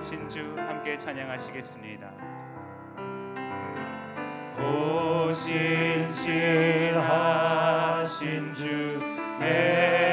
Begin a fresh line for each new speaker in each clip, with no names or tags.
하신 주 함께 찬양하시겠습니다.
오 신실하신 주 내.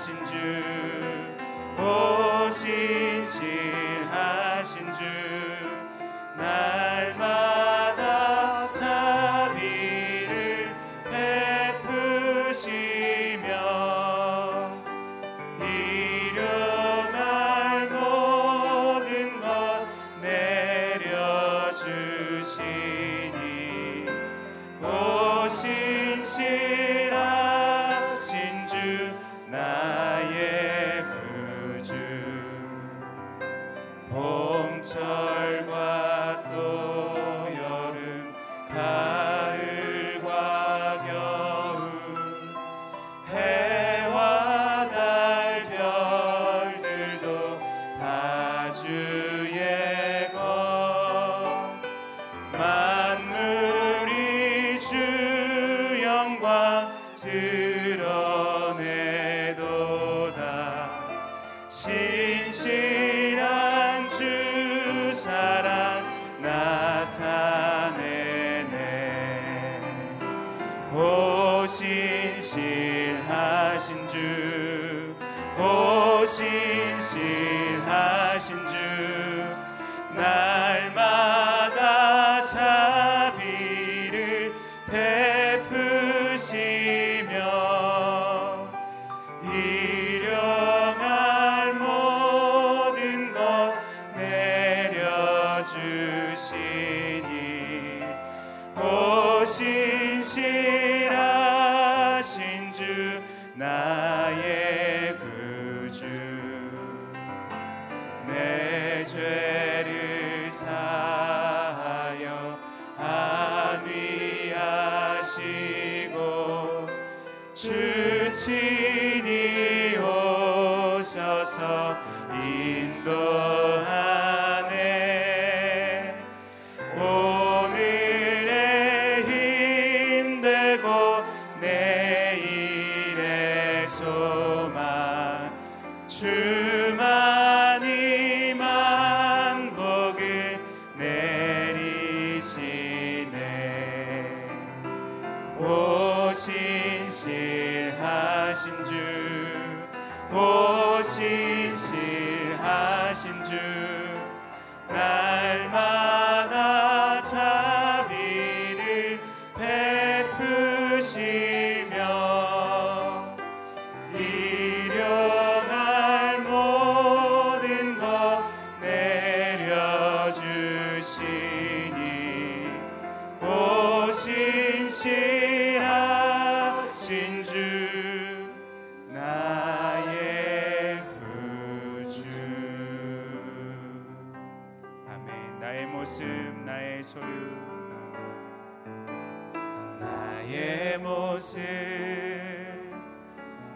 신실하신 주 오신실하신 주. 제 Hadassah in the.
모습 나의 소유.
나의 모습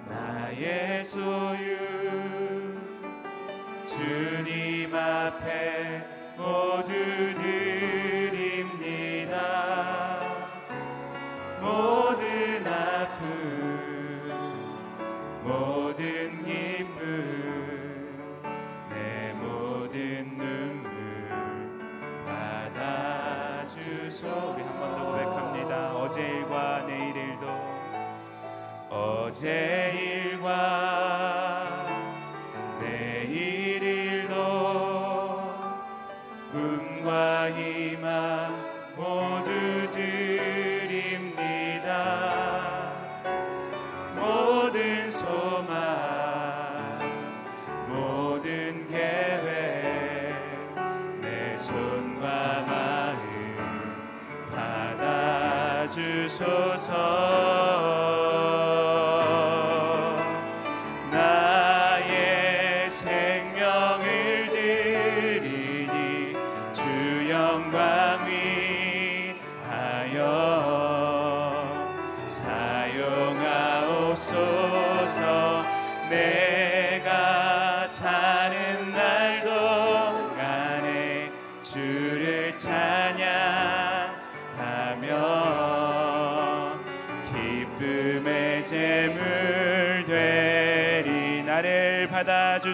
나의 소유. 주님 앞에
어제 일과 내일 일도
꿈과 희망 모두 드립니다. 모든 소망 모든 계획 내 손과 마음 받아주소서.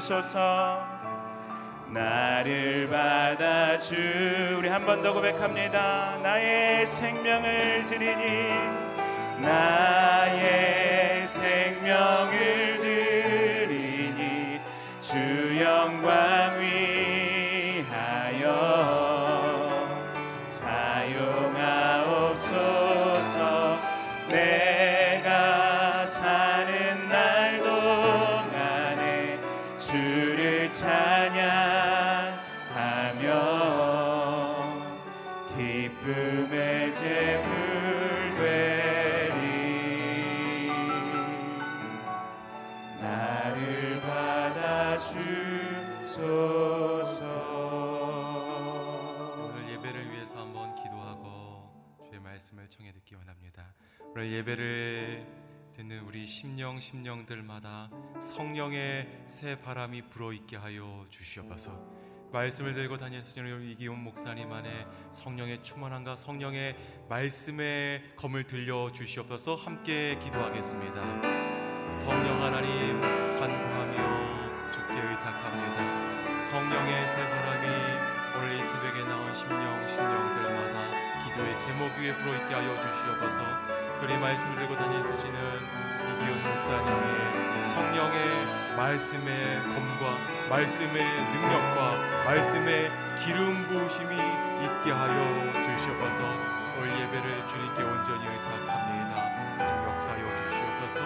주소서. 나를 받아주 우리. 한 번 더 고백합니다. 나의 생명을 드리니 나의 생
예배를 듣는 우리 심령 심령들마다 성령의 새 바람이 불어 있게 하여 주시옵소서. 말씀을 들고 다니시는 이기훈 목사님 안에 성령의 충만함과 성령의 말씀의 검을 들려 주시옵소서 함께 기도하겠습니다. 성령 하나님 간구하며 주께 의탁합니다. 성령의 새 바람이 이 새벽에 나온 심령 심령들마다 기도의 제목 위에 불어있게 하여 주시옵소서 우리 말씀 들고 다니시는 이기훈 목사님의 성령의 말씀의 검과 말씀의 능력과 말씀의 기름 부으심이 있게 하여 주시옵소서. 오늘 예배를 주님께 온전히 의탁합니다. 역사여 주시옵소서.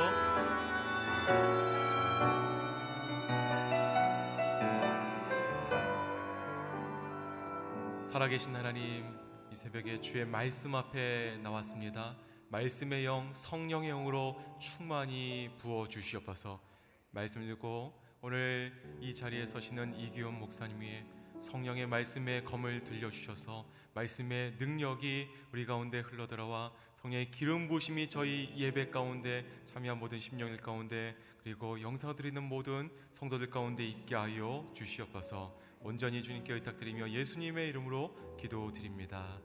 살아계신 하나님 이 새벽에 주의 말씀 앞에 나왔습니다. 말씀의 영 성령의 영으로 충만히 부어 주시옵소서. 말씀 듣고 오늘 이 자리에 서시는 이기훈 목사님이 성령의 말씀의 검을 들려 주셔서 말씀의 능력이 우리 가운데 흘러들어와 성령의 기름 부심이 저희 예배 가운데 참여한 모든 심령일 가운데 그리고 영상 드리는 모든 성도들 가운데 있게 하여 주시옵소서. 온전히 주님께 의탁드리며 예수님의 이름으로 기도드립니다.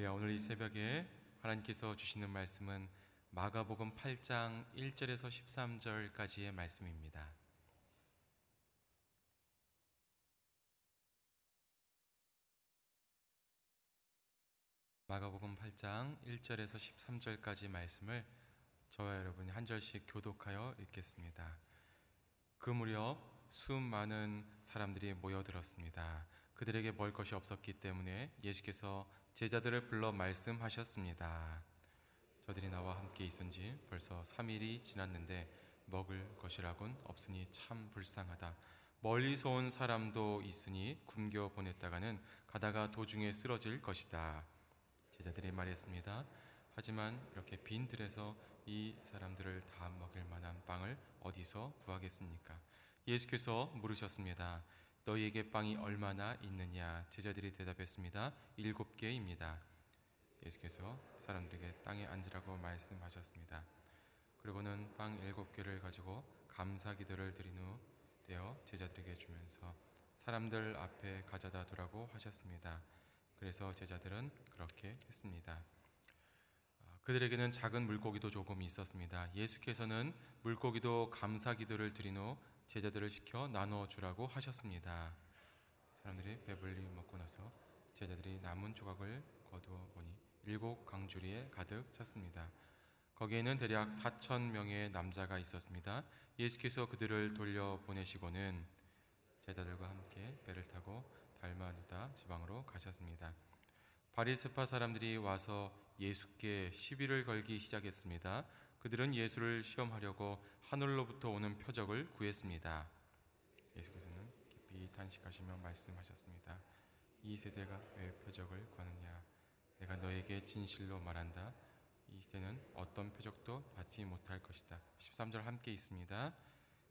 엘리야 오늘 이 새벽에 하나님께서 주시는 말씀은 마가복음 8장 1절에서 13절까지의 말씀입니다. 마가복음 8장 1절에서 13절까지 말씀을 저와 여러분이 한 절씩 교독하여 읽겠습니다. 그 무렵 수많은 사람들이 모여들었습니다. 그들에게 먹을 것이 없었기 때문에 예수께서 제자들을 불러 말씀하셨습니다. 저들이 나와 함께 있은 지 벌써 3일이 지났는데 먹을 것이라곤 없으니 참 불쌍하다. 멀리서 온 사람도 있으니 굶겨 보냈다가는 가다가 도중에 쓰러질 것이다. 제자들이 말했습니다. 하지만 이렇게 빈 들에서 이 사람들을 다 먹일 만한 빵을 어디서 구하겠습니까? 예수께서 물으셨습니다. 너희에게 빵이 얼마나 있느냐? 제자들이 대답했습니다. 일곱 개입니다. 예수께서 사람들에게 땅에 앉으라고 말씀하셨습니다. 그리고는 빵 일곱 개를 가지고 감사 기도를 드린 후 떼어 제자들에게 주면서 사람들 앞에 가져다 두라고 하셨습니다. 그래서 제자들은 그렇게 했습니다. 아, 그들에게는 작은 물고기도 조금 있었습니다. 예수께서는 물고기도 감사 기도를 드린 후 제자들을 시켜 나눠 주라고 하셨습니다. 사람들이 배불리 먹고 나서 제자들이 남은 조각을 거두어 보니 일곱 강주리에 가득 찼습니다. 거기에는 대략 4천 명의 남자가 있었습니다. 예수께서 그들을 돌려 보내시고는 제자들과 함께 배를 타고 달마누다 지방으로 가셨습니다. 바리스파 사람들이 와서 예수께 시비를 걸기 시작했습니다. 그들은 예수를 시험하려고 하늘로부터 오는 표적을 구했습니다. 예수께서는 깊이 탄식하시며 말씀하셨습니다. 이 세대가 왜 표적을 구하느냐? 내가 너에게 진실로 말한다. 이 시대는 어떤 표적도 받지 못할 것이다. 13절 함께 있습니다.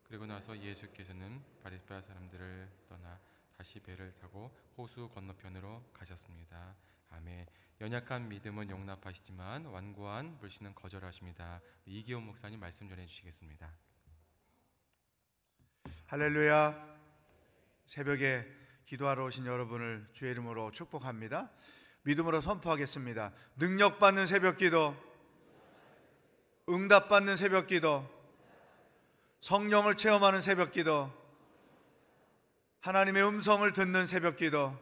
그리고 나서 예수께서는 바리스파 사람들을 떠나 다시 배를 타고 호수 건너편으로 가셨습니다. 아멘. 연약한 믿음은 용납하시지만 완고한 불신은 거절하십니다. 이기호 목사님 말씀 전해 주시겠습니다.
할렐루야. 새벽에 기도하러 오신 여러분을 주의 이름으로 축복합니다. 믿음으로 선포하겠습니다. 능력받는 새벽 기도, 응답받는 새벽 기도, 성령을 체험하는 새벽 기도, 하나님의 음성을 듣는 새벽 기도,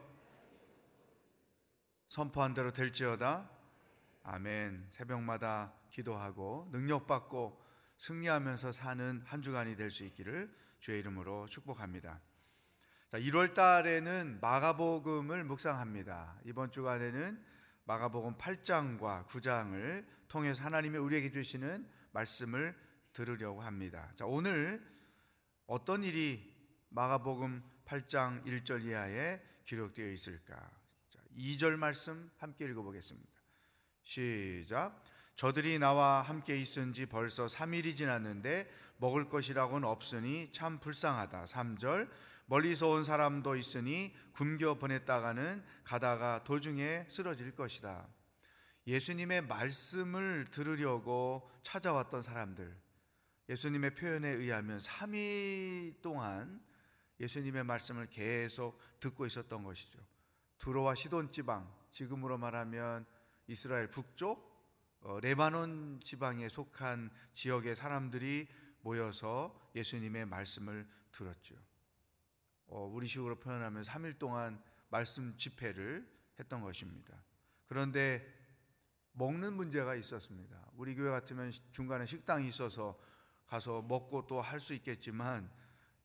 선포한 대로 될지어다. 아멘. 새벽마다 기도하고 능력받고 승리하면서 사는 한 주간이 될 수 있기를 주의 이름으로 축복합니다. 자, 1월 달에는 마가복음을 묵상합니다. 이번 주간에는 마가복음 8장과 9장을 통해서 하나님이 우리에게 주시는 말씀을 들으려고 합니다. 자, 오늘 어떤 일이 마가복음 8장 1절 이하에 기록되어 있을까? 자, 2절 말씀 함께 읽어보겠습니다. 시작. 저들이 나와 함께 있은 지 벌써 3일이 지났는데 먹을 것이라고는 없으니 참 불쌍하다. 3절. 멀리서 온 사람도 있으니 굶겨 보냈다가는 가다가 도중에 쓰러질 것이다. 예수님의 말씀을 들으려고 찾아왔던 사람들. 예수님의 표현에 의하면 3일 동안 예수님의 말씀을 계속 듣고 있었던 것이죠. 두로와 시돈 지방, 지금으로 말하면 이스라엘 북쪽 어, 레바논 지방에 속한 지역의 사람들이 모여서 예수님의 말씀을 들었죠. 어, 우리식으로 표현하면 3일 동안 말씀 집회를 했던 것입니다. 그런데 먹는 문제가 있었습니다. 우리 교회 같으면 중간에 식당이 있어서 가서 먹고 또 할 수 있겠지만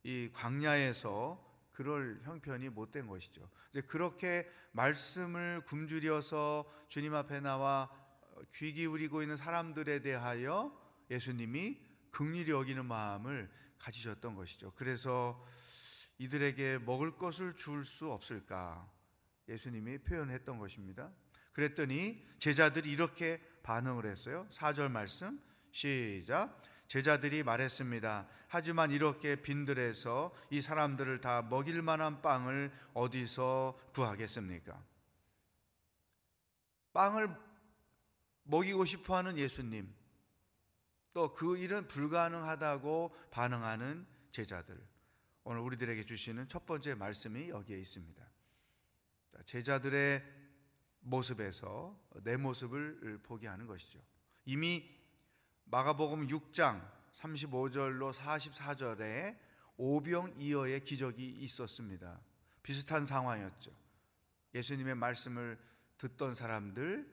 이 광야에서 그럴 형편이 못된 것이죠. 이제 그렇게 말씀을 굶주려서 주님 앞에 나와 귀 기울이고 있는 사람들에 대하여 예수님이 극률이 여기는 마음을 가지셨던 것이죠. 그래서 이들에게 먹을 것을 줄 수 없을까? 예수님이 표현했던 것입니다. 그랬더니 제자들이 이렇게 반응을 했어요. 4절 말씀 시작. 제자들이 말했습니다. 하지만 이렇게 빈들에서 이 사람들을 다 먹일 만한 빵을 어디서 구하겠습니까? 빵을 먹이고 싶어 하는 예수님, 또 그 일은 불가능하다고 반응하는 제자들. 오늘 우리들에게 주시는 첫 번째 말씀이 여기에 있습니다. 제자들의 모습에서 내 모습을 보게 하는 것이죠. 이미 마가복음 6장 35절로 44절에 오병 이어의 기적이 있었습니다. 비슷한 상황이었죠. 예수님의 말씀을 듣던 사람들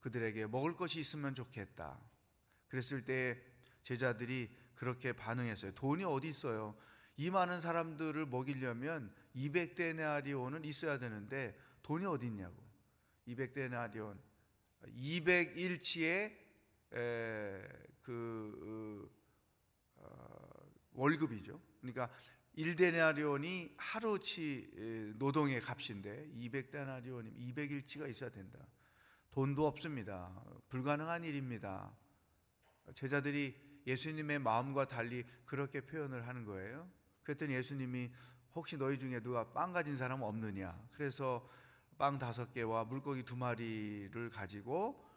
그들에게 먹을 것이 있으면 좋겠다. 그랬을 때 제자들이 그렇게 반응했어요. 돈이 어디 있어요? 이 많은 사람들을 먹이려면 200데나리온은 있어야 되는데 돈이 어디 있냐고. 200데나리온 200일치의 그 어, 월급이죠. 그러니까 1데나리온이 하루치 노동의 값인데 200데나리온이면 200일치가 있어야 된다. 돈도 없습니다. 불가능한 일입니다. 제자들이 예수님의 마음과 달리 그렇게 표현을 하는 거예요. 그랬더니 예수님이 혹시 너희 중에 누가 빵 가진 사람 없느냐? 그래서 빵 다섯 개와 물고기 두 마리를 가지고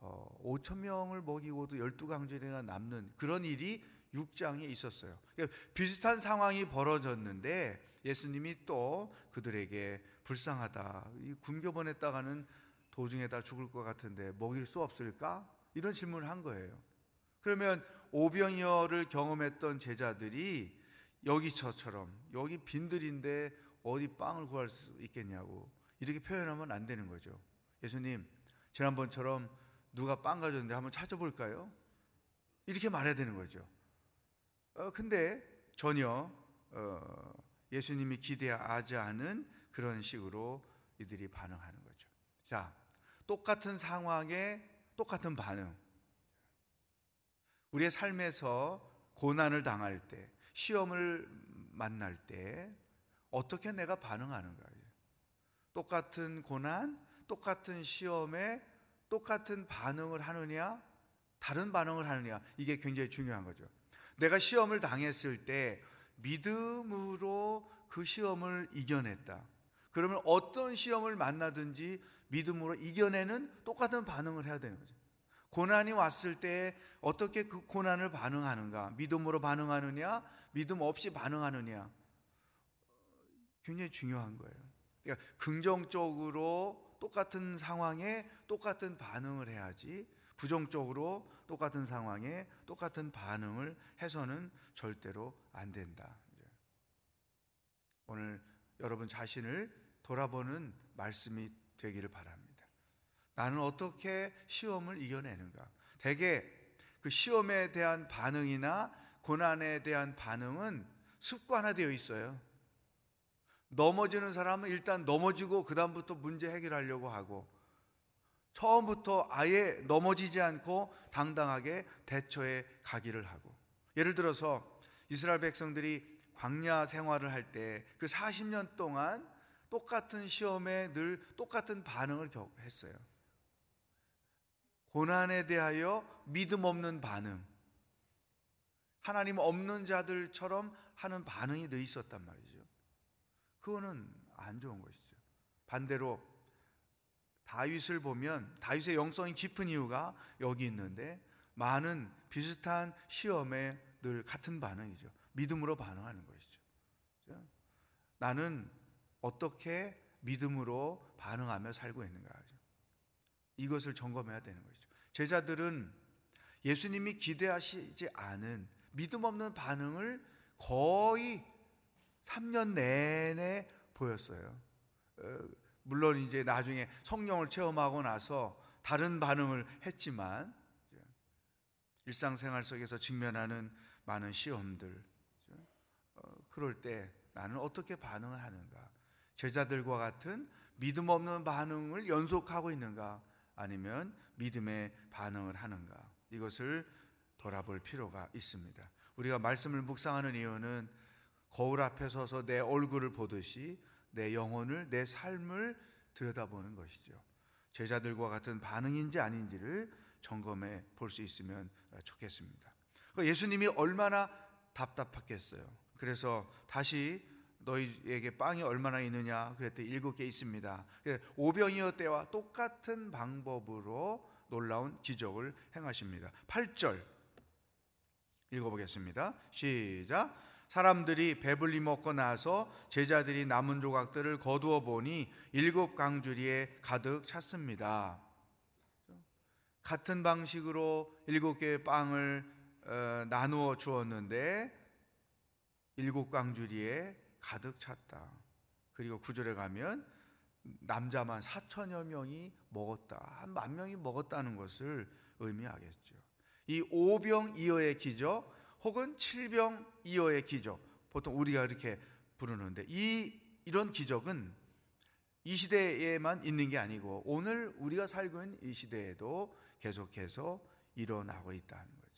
어, 5천 명을 먹이고도 열두 강제가 남는 그런 일이 6장에 있었어요. 그러니까 비슷한 상황이 벌어졌는데 예수님이 또 그들에게 불쌍하다. 이 굶겨 보냈다가는 도중에 다 죽을 것 같은데 먹일 수 없을까? 이런 질문을 한 거예요. 그러면 오병이어를 경험했던 제자들이 여기 저처럼 여기 빈들인데 어디 빵을 구할 수 있겠냐고 이렇게 표현하면 안 되는 거죠. 예수님 지난번처럼 누가 빵 가졌는데 한번 찾아볼까요? 이렇게 말해야 되는 거죠. 어, 근데 전혀 어, 예수님이 기대하지 않은 그런 식으로 이들이 반응하는 거죠. 자, 똑같은 상황에 똑같은 반응. 우리의 삶에서 고난을 당할 때, 시험을 만날 때 어떻게 내가 반응하는가? 똑같은 고난, 똑같은 시험에 똑같은 반응을 하느냐, 다른 반응을 하느냐, 이게 굉장히 중요한 거죠. 내가 시험을 당했을 때 믿음으로 그 시험을 이겨냈다. 그러면 어떤 시험을 만나든지 믿음으로 이겨내는 똑같은 반응을 해야 되는 거죠. 고난이 왔을 때 어떻게 그 고난을 반응하는가? 믿음으로 반응하느냐? 믿음 없이 반응하느냐? 굉장히 중요한 거예요. 그러니까 긍정적으로 똑같은 상황에 똑같은 반응을 해야지 부정적으로 똑같은 상황에 똑같은 반응을 해서는 절대로 안 된다. 오늘 여러분 자신을 돌아보는 말씀이 되기를 바랍니다. 나는 어떻게 시험을 이겨내는가? 대개 그 시험에 대한 반응이나 고난에 대한 반응은 습관화되어 있어요. 넘어지는 사람은 일단 넘어지고 그다음부터 문제 해결하려고 하고 처음부터 아예 넘어지지 않고 당당하게 대처해 가기를 하고 예를 들어서 이스라엘 백성들이 광야 생활을 할 때 그 40년 동안 똑같은 시험에 늘 똑같은 반응을 했어요. 고난에 대하여 믿음 없는 반응. 하나님 없는 자들처럼 하는 반응이 늘 있었단 말이죠. 그거는 안 좋은 것이죠. 반대로 다윗을 보면 다윗의 영성이 깊은 이유가 여기 있는데 많은 비슷한 시험에 늘 같은 반응이죠. 믿음으로 반응하는 것이죠. 나는 어떻게 믿음으로 반응하며 살고 있는가 하죠. 이것을 점검해야 되는 것이죠. 제자들은 예수님이 기대하시지 않은 믿음 없는 반응을 거의 3년 내내 보였어요. 어, 물론 이제 나중에 성령을 체험하고 나서 다른 반응을 했지만 일상생활 속에서 직면하는 많은 시험들 어, 그럴 때 나는 어떻게 반응을 하는가? 제자들과 같은 믿음 없는 반응을 연속하고 있는가? 아니면 믿음의 반응을 하는가? 이것을 돌아볼 필요가 있습니다. 우리가 말씀을 묵상하는 이유는 거울 앞에 서서 내 얼굴을 보듯이 내 영혼을 내 삶을 들여다보는 것이죠. 제자들과 같은 반응인지 아닌지를 점검해 볼 수 있으면 좋겠습니다. 그러니까 예수님이 얼마나 답답했겠어요. 그래서 다시 너희에게 빵이 얼마나 있느냐 그랬더니 일곱 개 있습니다. 오병이어 때와 똑같은 방법으로 놀라운 기적을 행하십니다. 8절 읽어보겠습니다. 시작. 사람들이 배불리 먹고 나서 제자들이 남은 조각들을 거두어 보니 일곱 강주리에 가득 찼습니다. 같은 방식으로 일곱 개의 빵을 어, 나누어 주었는데 일곱 강주리에 가득 찼다. 그리고 구절에 가면 남자만 4천여 명이 먹었다. 한 만 명이 먹었다는 것을 의미하겠죠. 이 오병이어의 기적 혹은 칠병 이어의 기적 보통 우리가 이렇게 부르는데 이 이런 기적은 이 시대에만 있는 게 아니고 오늘 우리가 살고 있는 이 시대에도 계속해서 일어나고 있다는 거죠.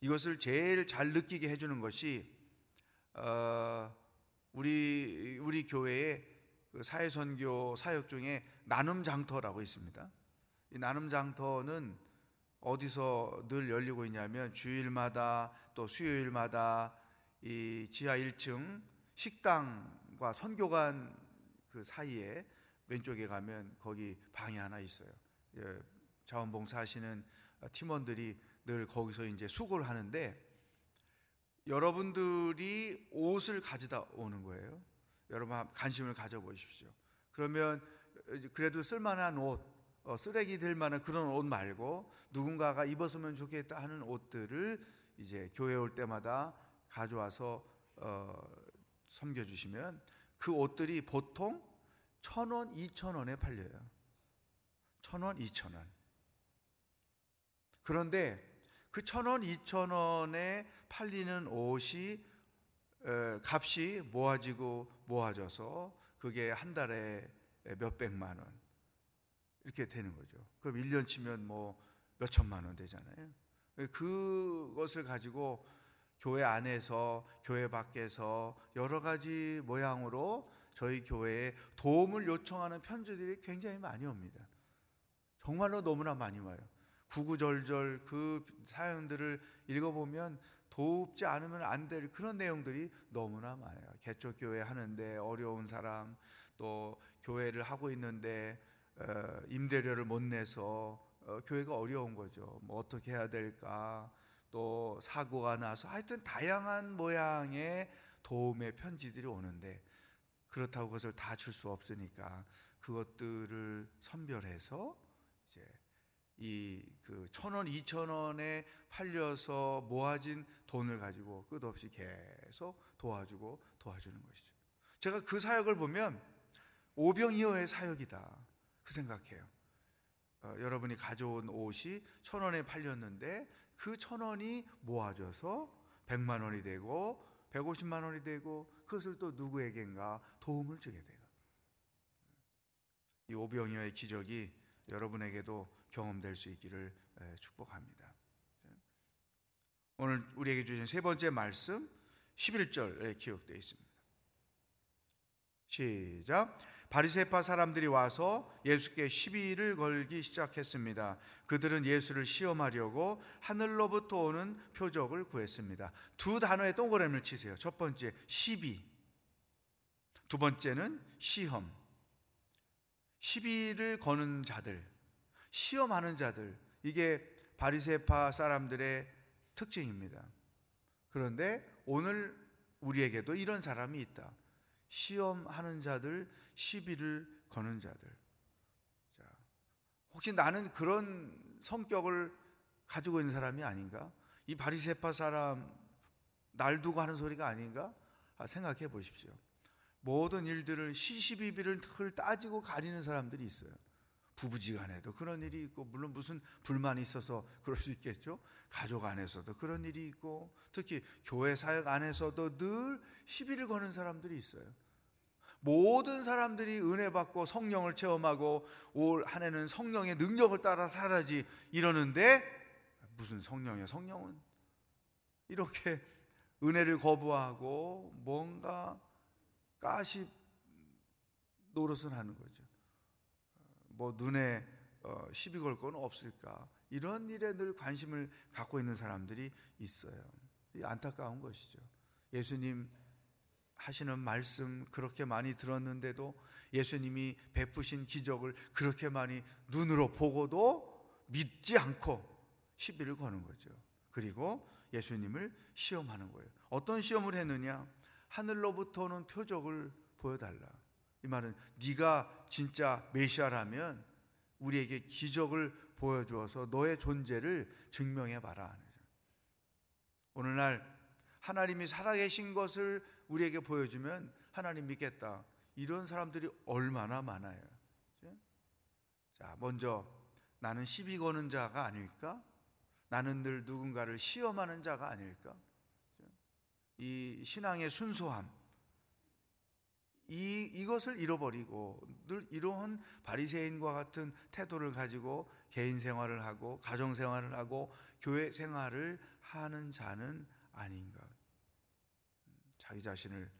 이것을 제일 잘 느끼게 해주는 것이 어, 우리 우리 교회의 그 사회선교 사역 중에 나눔 장터라고 있습니다. 이 나눔 장터는 어디서 늘 열리고 있냐면 주일마다 또 수요일마다 이 지하 1층 식당과 선교관 그 사이에 왼쪽에 가면 거기 방이 하나 있어요. 예, 자원봉사 하시는 팀원들이 늘 거기서 이제 수고를 하는데 여러분들이 옷을 가져다 오는 거예요. 여러분 관심을 가져보십시오. 그러면 그래도 쓸만한 옷, 어, 쓰레기 될 만한 그런 옷 말고 누군가가 입었으면 좋겠다 하는 옷들을 이제 교회 올 때마다 가져와서 어, 섬겨주시면 그 옷들이 보통 천 원, 이천 원에 팔려요. 천 원, 이천 원. 그런데 그 천 원, 이천 원에 팔리는 옷이 어, 값이 모아지고 모아져서 그게 한 달에 몇 백만 원. 이렇게 되는 거죠. 그럼 1년 치면 뭐 몇천만 원 되잖아요. 그것을 가지고 교회 안에서 교회 밖에서 여러 가지 모양으로 저희 교회에 도움을 요청하는 편지들이 굉장히 많이 옵니다. 정말로 너무나 많이 와요. 구구절절 그 사연들을 읽어보면 돕지 않으면 안 될 그런 내용들이 너무나 많아요. 개척교회 하는데 어려운 사람, 또 교회를 하고 있는데 어, 임대료를 못 내서 어, 교회가 어려운 거죠. 뭐 어떻게 해야 될까? 또 사고가 나서 하여튼 다양한 모양의 도움의 편지들이 오는데 그렇다고 그것을 다 줄 수 없으니까 그것들을 선별해서 이제 이그 천 원, 이천 원에 팔려서 모아진 돈을 가지고 끝없이 계속 도와주고 도와주는 것이죠. 제가 그 사역을 보면 오병이어의 사역이다 그 생각해요. 어, 여러분이 가져온 옷이 천 원에 팔렸는데 그 천 원이 모아져서 백만 원이 되고 백오십만 원이 되고 그것을 또 누구에겐가 도움을 주게 돼요. 이 오병이어의 기적이 여러분에게도 경험될 수 있기를 축복합니다. 오늘 우리에게 주신 세 번째 말씀 11절에 기록되어 있습니다. 시작. 바리새파 사람들이 와서 예수께 시비를 걸기 시작했습니다. 그들은 예수를 시험하려고 하늘로부터 오는 표적을 구했습니다. 두 단어에 동그라미를 치세요. 첫 번째 시비. 두 번째는 시험. 시비를 거는 자들, 시험하는 자들, 이게 바리새파 사람들의 특징입니다. 그런데 오늘 우리에게도 이런 사람이 있다. 시험하는 자들, 시비를 거는 자들. 자, 혹시 나는 그런 성격을 가지고 있는 사람이 아닌가? 이 바리새파 사람 날 두고 하는 소리가 아닌가? 아, 생각해 보십시오. 모든 일들을 시시비비를 늘 따지고 가리는 사람들이 있어요. 부부지간에도 그런 일이 있고 물론 무슨 불만이 있어서 그럴 수 있겠죠. 가족 안에서도 그런 일이 있고 특히 교회 사역 안에서도 늘 시비를 거는 사람들이 있어요. 모든 사람들이 은혜 받고 성령을 체험하고 올 한 해는 성령의 능력을 따라 살아지 이러는데 무슨 성령이야 성령은 이렇게 은혜를 거부하고 뭔가 가십 노릇을 하는 거죠. 뭐 눈에 어, 시비 걸 건 없을까? 이런 일에 늘 관심을 갖고 있는 사람들이 있어요. 안타까운 것이죠. 예수님 하시는 말씀 그렇게 많이 들었는데도 예수님이 베푸신 기적을 그렇게 많이 눈으로 보고도 믿지 않고 시비를 거는 거죠. 그리고 예수님을 시험하는 거예요. 어떤 시험을 했느냐? 하늘로부터는 표적을 보여달라. 이 말은 네가 진짜 메시아라면 우리에게 기적을 보여주어서 너의 존재를 증명해 봐라. 오늘날 하나님이 살아계신 것을 우리에게 보여주면 하나님 믿겠다. 이런 사람들이 얼마나 많아요. 자, 먼저 나는 시비 거는 자가 아닐까? 나는 늘 누군가를 시험하는 자가 아닐까? 이 신앙의 순수함 이 이것을 잃어버리고 늘 이러한 바리새인과 같은 태도를 가지고 개인 생활을 하고 가정 생활을 하고 교회 생활을 하는 자는 아닌가. 자기 자신을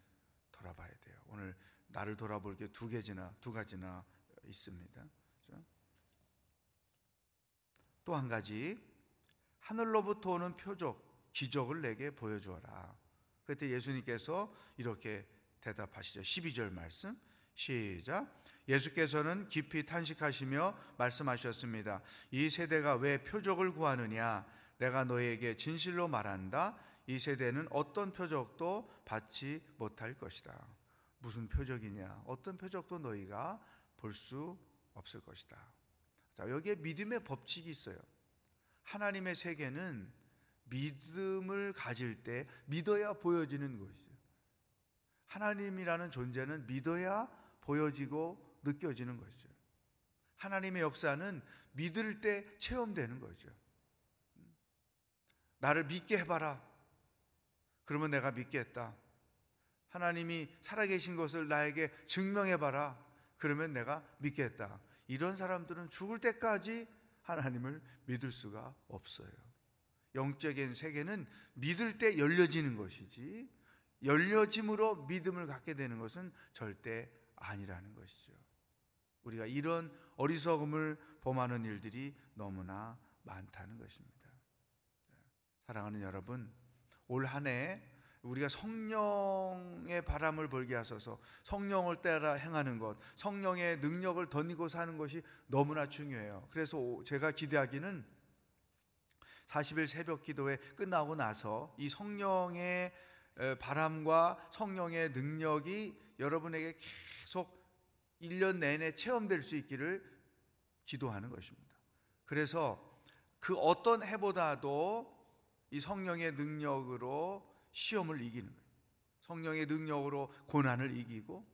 돌아봐야 돼요. 오늘 나를 돌아볼 게 두 개지나 두 가지나 있습니다. 또한 가지 하늘로부터 오는 표적, 기적을 내게 보여주어라. 그때 예수님께서 이렇게 대답하시죠. 12절 말씀 시작. 예수께서는 깊이 탄식하시며 말씀하셨습니다. 이 세대가 왜 표적을 구하느냐? 내가 너에게 진실로 말한다. 이 세대는 어떤 표적도 받지 못할 것이다. 무슨 표적이냐? 어떤 표적도 너희가 볼 수 없을 것이다. 자, 여기에 믿음의 법칙이 있어요. 하나님의 세계는 믿음을 가질 때 믿어야 보여지는 것이죠. 하나님이라는 존재는 믿어야 보여지고 느껴지는 것이죠. 하나님의 역사는 믿을 때 체험되는 거죠. 나를 믿게 해봐라. 그러면 내가 믿겠다. 하나님이 살아계신 것을 나에게 증명해봐라. 그러면 내가 믿겠다. 이런 사람들은 죽을 때까지 하나님을 믿을 수가 없어요. 영적인 세계는 믿을 때 열려지는 것이지 열려짐으로 믿음을 갖게 되는 것은 절대 아니라는 것이죠. 우리가 이런 어리석음을 범하는 일들이 너무나 많다는 것입니다. 사랑하는 여러분, 올 한 해 우리가 성령의 바람을 불게 하소서 성령을 따라 행하는 것 성령의 능력을 덧니고 사는 것이 너무나 중요해요 그래서 제가 기대하기는 40일 새벽 기도회 끝나고 나서 이 성령의 바람과 성령의 능력이 여러분에게 계속 1년 내내 체험될 수 있기를 기도하는 것입니다. 그래서 그 어떤 해보다도 이 성령의 능력으로 시험을 이기는 거예요. 성령의 능력으로 고난을 이기고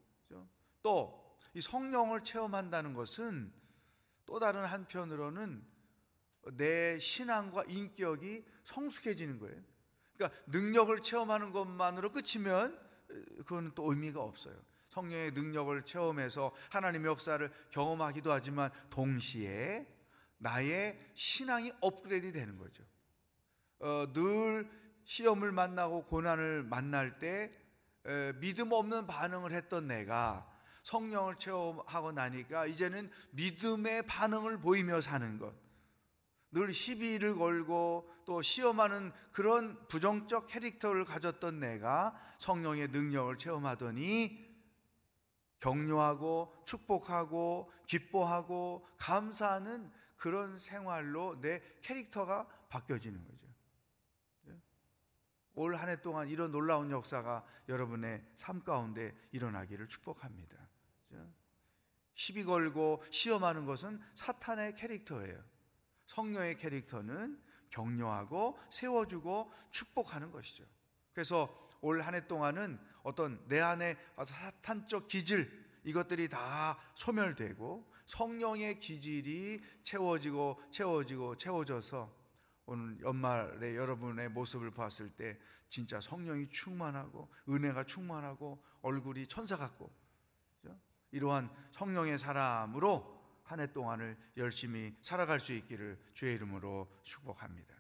또이 성령을 체험한다는 것은 또 다른 한편으로는 내 신앙과 인격이 성숙해지는 거예요. 그러니까 능력을 체험하는 것만으로 끝이면 그건 또 의미가 없어요. 성령의 능력을 체험해서 하나님의 역사를 경험하기도 하지만 동시에 나의 신앙이 업그레이드 되는 거죠. 어, 늘 시험을 만나고 고난을 만날 때 에, 믿음 없는 반응을 했던 내가 성령을 체험하고 나니까 이제는 믿음의 반응을 보이며 사는 것. 늘 시비를 걸고 또 시험하는 그런 부정적 캐릭터를 가졌던 내가 성령의 능력을 체험하더니 격려하고 축복하고 기뻐하고 감사하는 그런 생활로 내 캐릭터가 바뀌어지는 거죠. 예? 올한 해 동안 이런 놀라운 역사가 여러분의 삶 가운데 일어나기를 축복합니다. 시비 걸고 시험하는 것은 사탄의 캐릭터예요. 성령의 캐릭터는 격려하고 세워주고 축복하는 것이죠. 그래서 올 한 해 동안은 어떤 내 안에 사탄적 기질 이것들이 다 소멸되고 성령의 기질이 채워지고 채워지고 채워져서 오늘 연말에 여러분의 모습을 봤을 때 진짜 성령이 충만하고 은혜가 충만하고 얼굴이 천사 같고 이러한 성령의 사람으로 한 해 동안을 열심히 살아갈 수 있기를 주의 이름으로 축복합니다.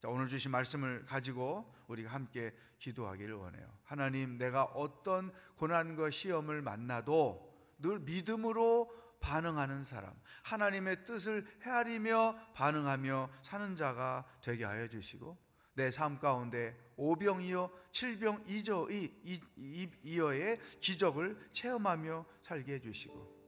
자, 오늘 주신 말씀을 가지고 우리가 함께 기도하기를 원해요. 하나님, 내가 어떤 고난과 시험을 만나도 늘 믿음으로 반응하는 사람, 하나님의 뜻을 헤아리며 반응하며 사는 자가 되게 하여 주시고 내 삶 가운데 오병이어 칠병 이어의 기적을 체험하며 살게 해주시고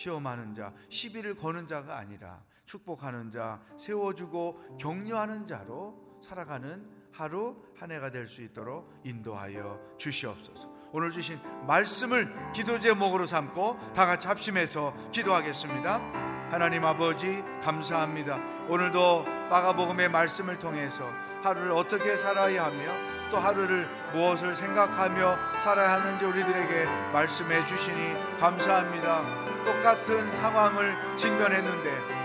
시험하는 자, 시비를 거는 자가 아니라 축복하는 자, 세워주고 격려하는 자로 살아가는 하루 한 해가 될 수 있도록 인도하여 주시옵소서. 오늘 주신 말씀을 기도 제목으로 삼고 다 같이 합심해서 기도하겠습니다. 하나님 아버지 감사합니다. 오늘도 마가복음의 말씀을 통해서 하루를 어떻게 살아야 하며 또 하루를 무엇을 생각하며 살아야 하는지 우리들에게 말씀해 주시니 감사합니다. 똑같은 상황을 직면했는데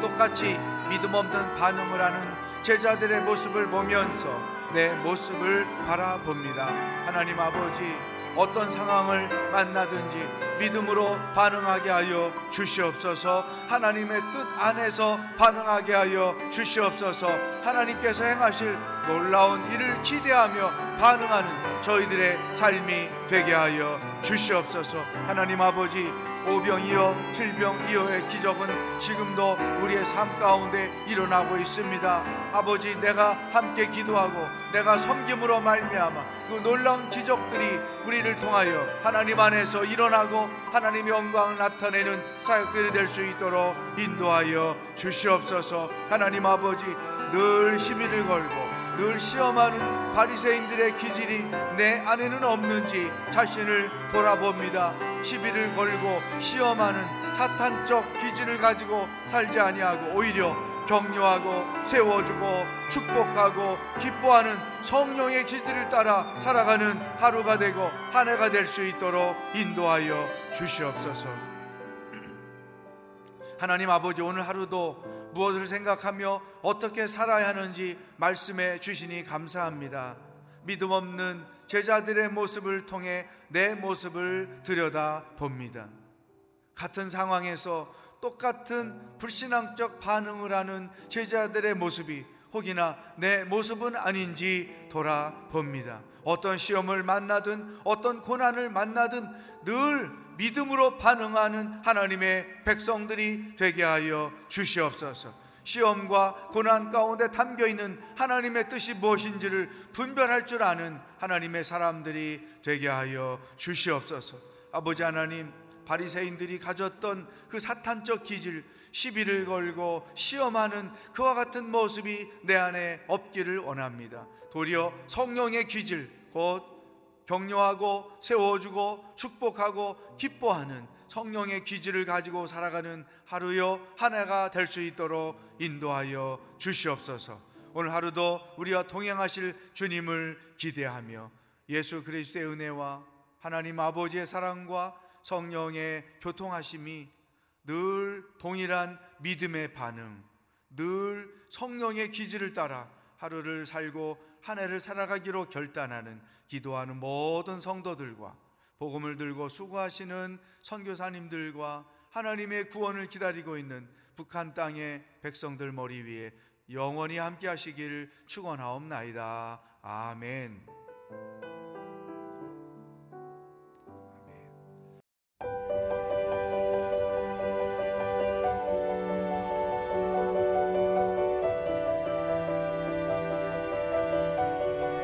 똑같이 믿음 없는 반응을 하는 제자들의 모습을 보면서 내 모습을 바라봅니다. 하나님 아버지 어떤 상황을 만나든지 믿음으로 반응하게 하여 주시옵소서 하나님의 뜻 안에서 반응하게 하여 주시옵소서 하나님께서 행하실 놀라운 일을 기대하며 반응하는 저희들의 삶이 되게 하여 주시옵소서. 하나님 아버지 오병이어 칠병이어의 기적은 지금도 우리의 삶 가운데 일어나고 있습니다. 아버지 내가 함께 기도하고 내가 섬김으로 말미암아 그 놀라운 기적들이 우리를 통하여 하나님 안에서 일어나고 하나님의 영광을 나타내는 사역들이 될 수 있도록 인도하여 주시옵소서. 하나님 아버지 늘 시비를 걸고 늘 시험하는 바리새인들의 기질이 내 안에는 없는지 자신을 돌아봅니다. 시비를 걸고 시험하는 사탄적 기질을 가지고 살지 아니하고 오히려 격려하고 세워주고 축복하고 기뻐하는 성령의 기질을 따라 살아가는 하루가 되고 한 해가 될 수 있도록 인도하여 주시옵소서. 하나님 아버지 오늘 하루도 무엇을 생각하며 어떻게 살아야 하는지 말씀해 주시니 감사합니다. 믿음 없는 제자들의 모습을 통해 내 모습을 들여다 봅니다. 같은 상황에서 똑같은 불신앙적 반응을 하는 제자들의 모습이 혹이나 내 모습은 아닌지 돌아봅니다. 어떤 시험을 만나든 어떤 고난을 만나든 늘 믿음으로 반응하는 하나님의 백성들이 되게 하여 주시옵소서. 시험과 고난 가운데 담겨 있는 하나님의 뜻이 무엇인지를 분별할 줄 아는 하나님의 사람들이 되게 하여 주시옵소서. 아버지 하나님, 바리새인들이 가졌던 그 사탄적 기질, 시비를 걸고 시험하는 그와 같은 모습이 내 안에 없기를 원합니다. 도리어 성령의 기질, 곧 격려하고 세워주고 축복하고 기뻐하는 성령의 기질을 가지고 살아가는 하루요 하나가 될 수 있도록 인도하여 주시옵소서. 오늘 하루도 우리와 동행하실 주님을 기대하며 예수 그리스도의 은혜와 하나님 아버지의 사랑과 성령의 교통하심이 늘 동일한 믿음의 반응, 늘 성령의 기질을 따라 하루를 살고 한 해를 살아가기로 결단하는 기도하는 모든 성도들과 복음을 들고 수고하시는 선교사님들과 하나님의 구원을 기다리고 있는 북한 땅의 백성들 머리 위에 영원히 함께 하시기를 축원하옵나이다. 아멘.